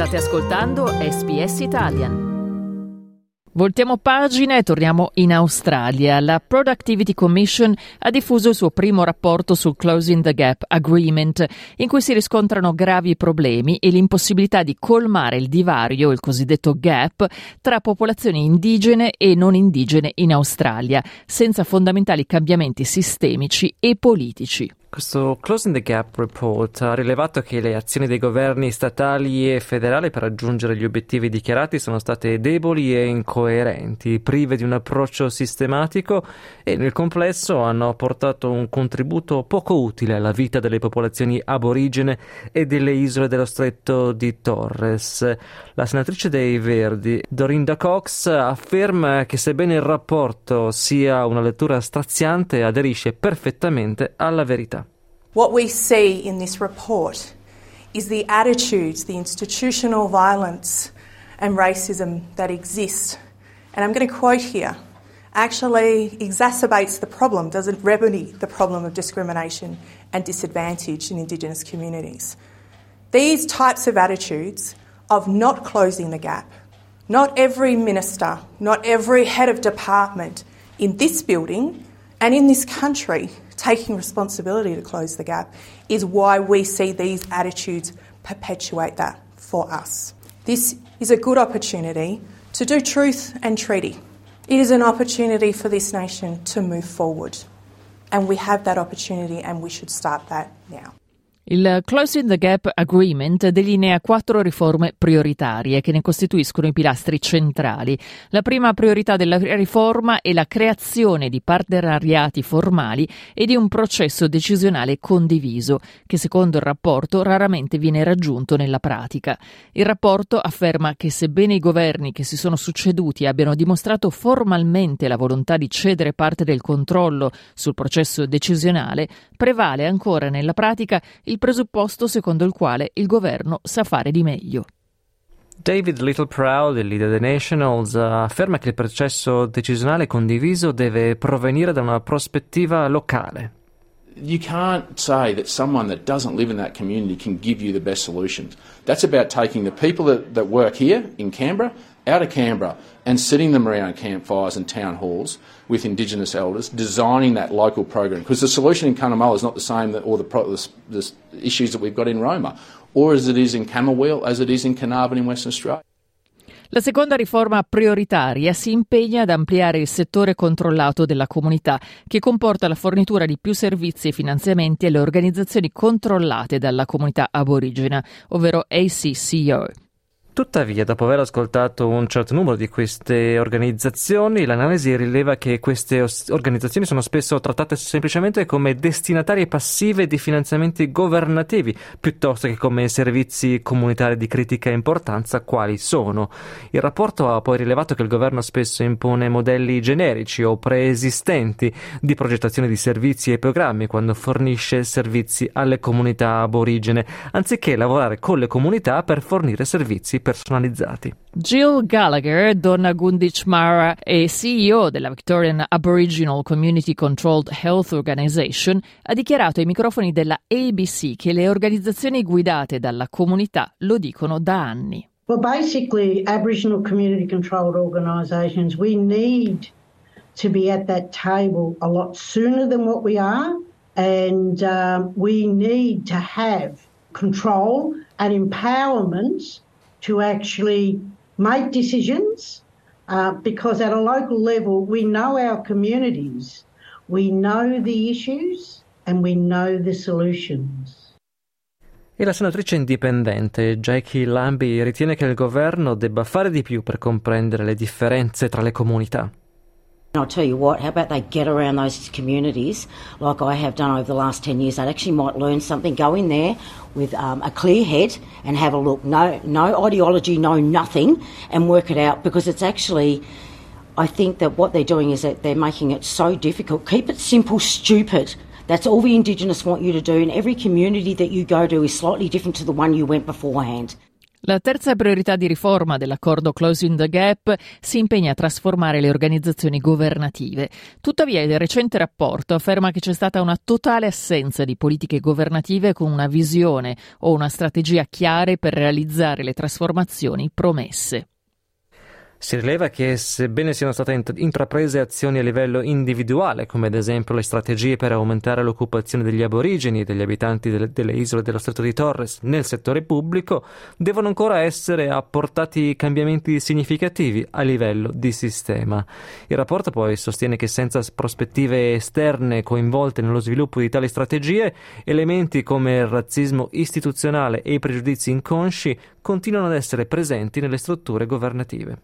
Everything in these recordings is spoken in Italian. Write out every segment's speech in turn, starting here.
State ascoltando SBS Italian. Voltiamo pagina e torniamo in Australia. La Productivity Commission ha diffuso il suo primo rapporto sul Closing the Gap Agreement, in cui si riscontrano gravi problemi e l'impossibilità di colmare il divario, il cosiddetto gap, tra popolazioni indigene e non indigene in Australia, senza fondamentali cambiamenti sistemici e politici. Questo Closing the Gap Report ha rilevato che le azioni dei governi statali e federali per raggiungere gli obiettivi dichiarati sono state deboli e incoerenti, prive di un approccio sistematico e nel complesso hanno portato un contributo poco utile alla vita delle popolazioni aborigene e delle isole dello stretto di Torres. La senatrice dei Verdi, Dorinda Cox, afferma che sebbene il rapporto sia una lettura straziante, aderisce perfettamente alla verità. What we see in this report is the attitudes, the institutional violence and racism that exist. And I'm going to quote here actually exacerbates the problem, doesn't remedy the problem of discrimination and disadvantage in Indigenous communities. These types of attitudes of not closing the gap, not every minister, not every head of department in this building and in this country taking responsibility to close the gap is why we see these attitudes perpetuate that for us. This is a good opportunity to do truth and treaty. It is an opportunity for this nation to move forward. And we have that opportunity and we should start that now. Il Closing the Gap Agreement delinea quattro riforme prioritarie che ne costituiscono i pilastri centrali. La prima priorità della riforma è la creazione di partenariati formali e di un processo decisionale condiviso, che secondo il rapporto raramente viene raggiunto nella pratica. Il rapporto afferma che sebbene i governi che si sono succeduti abbiano dimostrato formalmente la volontà di cedere parte del controllo sul processo decisionale, prevale ancora nella pratica il presupposto secondo il quale il governo sa fare di meglio. David Littleproud, il leader dei Nationals, afferma che il processo decisionale condiviso deve provenire da una prospettiva locale. You can't say that someone that doesn't live in that community can give you the best solutions. That's about taking the people that, that work here in Canberra out of Canberra and sitting them around campfires and town halls with Indigenous elders, designing that local program. Because the solution in Cunnamulla is not the same that, or the, the, the, issues that we've got in Roma, or as it is in Camberwell, as it is in Carnarvon in Western Australia. La seconda riforma prioritaria si impegna ad ampliare il settore controllato della comunità, che comporta la fornitura di più servizi e finanziamenti alle organizzazioni controllate dalla comunità aborigena, ovvero ACCO. Tuttavia, dopo aver ascoltato un certo numero di queste organizzazioni, l'analisi rileva che queste organizzazioni sono spesso trattate semplicemente come destinatarie passive di finanziamenti governativi, piuttosto che come servizi comunitari di critica importanza quali sono. Il rapporto ha poi rilevato che il governo spesso impone modelli generici o preesistenti di progettazione di servizi e programmi quando fornisce servizi alle comunità aborigene, anziché lavorare con le comunità per fornire servizi personalizzati. Jill Gallagher, donna Gundich Mara e CEO della Victorian Aboriginal Community Controlled Health Organization, ha dichiarato ai microfoni della ABC che le organizzazioni guidate dalla comunità lo dicono da anni. Well, basically, Aboriginal community controlled organisations, we need to be at that table a lot sooner than what we are, and um, we need to have control and empowerment to actually make decisions uh, because at a local level we know our communities, we know the issues and we know the solutions. E la senatrice indipendente Jackie Lambie ritiene che il governo debba fare di più per comprendere le differenze tra le comunità. I'll tell you what, how about they get around those communities like I have done over the last 10 years? They actually might learn something, go in there with um, a clear head and have a look. No, no ideology, no nothing, and work it out because it's actually, I think that what they're doing is that they're making it so difficult. Keep it simple, stupid. That's all the Indigenous want you to do, and every community that you go to is slightly different to the one you went beforehand. La terza priorità di riforma dell'accordo Closing the Gap si impegna a trasformare le organizzazioni governative. Tuttavia il recente rapporto afferma che c'è stata una totale assenza di politiche governative con una visione o una strategia chiare per realizzare le trasformazioni promesse. Si rileva che, sebbene siano state intraprese azioni a livello individuale, come ad esempio le strategie per aumentare l'occupazione degli aborigeni e degli abitanti delle, delle isole dello Stretto di Torres nel settore pubblico, devono ancora essere apportati cambiamenti significativi a livello di sistema. Il rapporto poi sostiene che senza prospettive esterne coinvolte nello sviluppo di tali strategie, elementi come il razzismo istituzionale e i pregiudizi inconsci continuano ad essere presenti nelle strutture governative.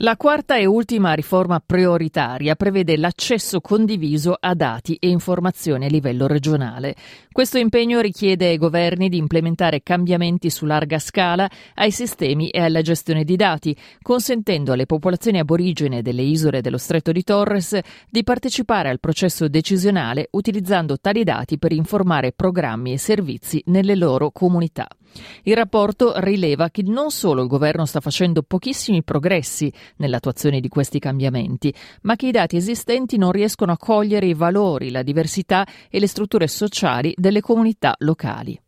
La quarta e ultima riforma prioritaria prevede l'accesso condiviso a dati e informazioni a livello regionale. Questo impegno richiede ai governi di implementare cambiamenti su larga scala ai sistemi e alla gestione di dati, consentendo alle popolazioni aborigene delle isole dello Stretto di Torres di partecipare al processo decisionale utilizzando tali dati per informare programmi e servizi nelle loro comunità. Il rapporto rileva che non solo il governo sta facendo pochissimi progressi nell'attuazione di questi cambiamenti, ma che i dati esistenti non riescono a cogliere i valori, la diversità e le strutture sociali delle comunità locali.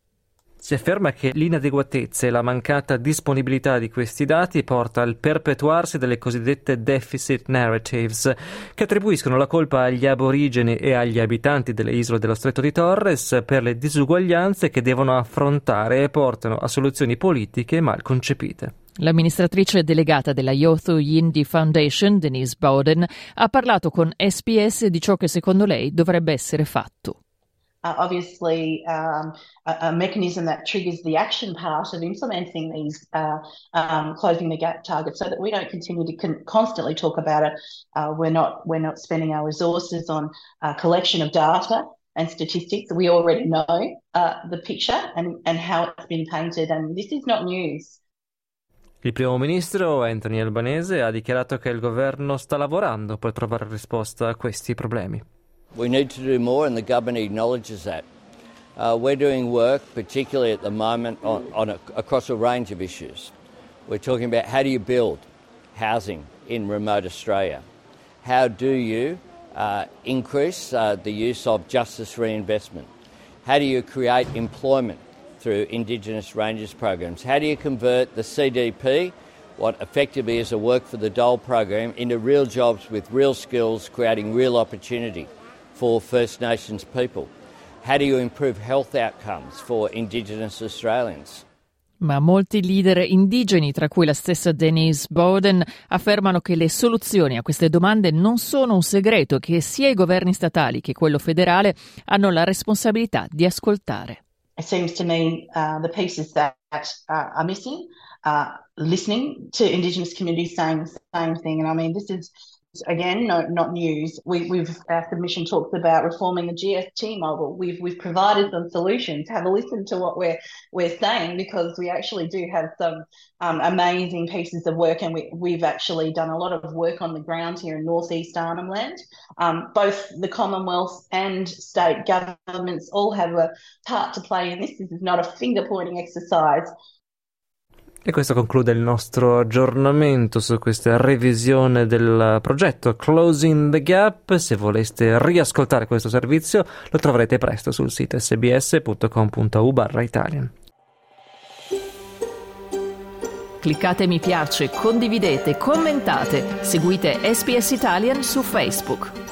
Si afferma che l'inadeguatezza e la mancata disponibilità di questi dati porta al perpetuarsi delle cosiddette deficit narratives, che attribuiscono la colpa agli aborigeni e agli abitanti delle isole dello Stretto di Torres per le disuguaglianze che devono affrontare e portano a soluzioni politiche mal concepite. L'amministratrice delegata della Yothu Yindi Foundation, Denise Bowden, ha parlato con SPS di ciò che secondo lei dovrebbe essere fatto. Uh, obviously um, a, a, mechanism that triggers the action part of implementing these uh, um, closing the gap targets, so that we don't continue to con- constantly talk about it. Uh, we're not we're not spending our resources on uh, collection of data and statistics. We already know uh, the picture and, and how it's been painted, and this is not news. Il primo ministro Anthony Albanese ha dichiarato che il governo sta lavorando per trovare risposta a questi problemi. We need to do more, and the government acknowledges that. Uh, we're doing work, particularly at the moment, on, on a, across a range of issues. We're talking about how do you build housing in remote Australia? How do you uh, increase uh, the use of justice reinvestment? How do you create employment through Indigenous Rangers programs? How do you convert the CDP, what effectively is a work for the dole program, into real jobs with real skills, creating real opportunity? For First Nations people? How do you improve health outcomes for Indigenous Australians? Ma molti leader indigeni, tra cui la stessa Denise Bowden, affermano che le soluzioni a queste domande non sono un segreto e che sia i governi statali che quello federale hanno la responsabilità di ascoltare. It seems to me uh, the pieces that uh, are missing, uh, listening to Indigenous communities saying the same thing. And I mean, this is again, no, not news. We, have our submission talks about reforming the GST model. We've we've provided some solutions. Have a listen to what we're we're saying because we actually do have some um, amazing pieces of work, and we we've actually done a lot of work on the ground here in northeast Arnhem Land. Um, both the Commonwealth and state governments all have a part to play in this. This is not a finger pointing exercise. E questo conclude il nostro aggiornamento su questa revisione del progetto Closing the Gap. Se voleste riascoltare questo servizio lo troverete presto sul sito sbs.com.au barra Italian. Cliccate mi piace, condividete, commentate, seguite SPS Italian su Facebook.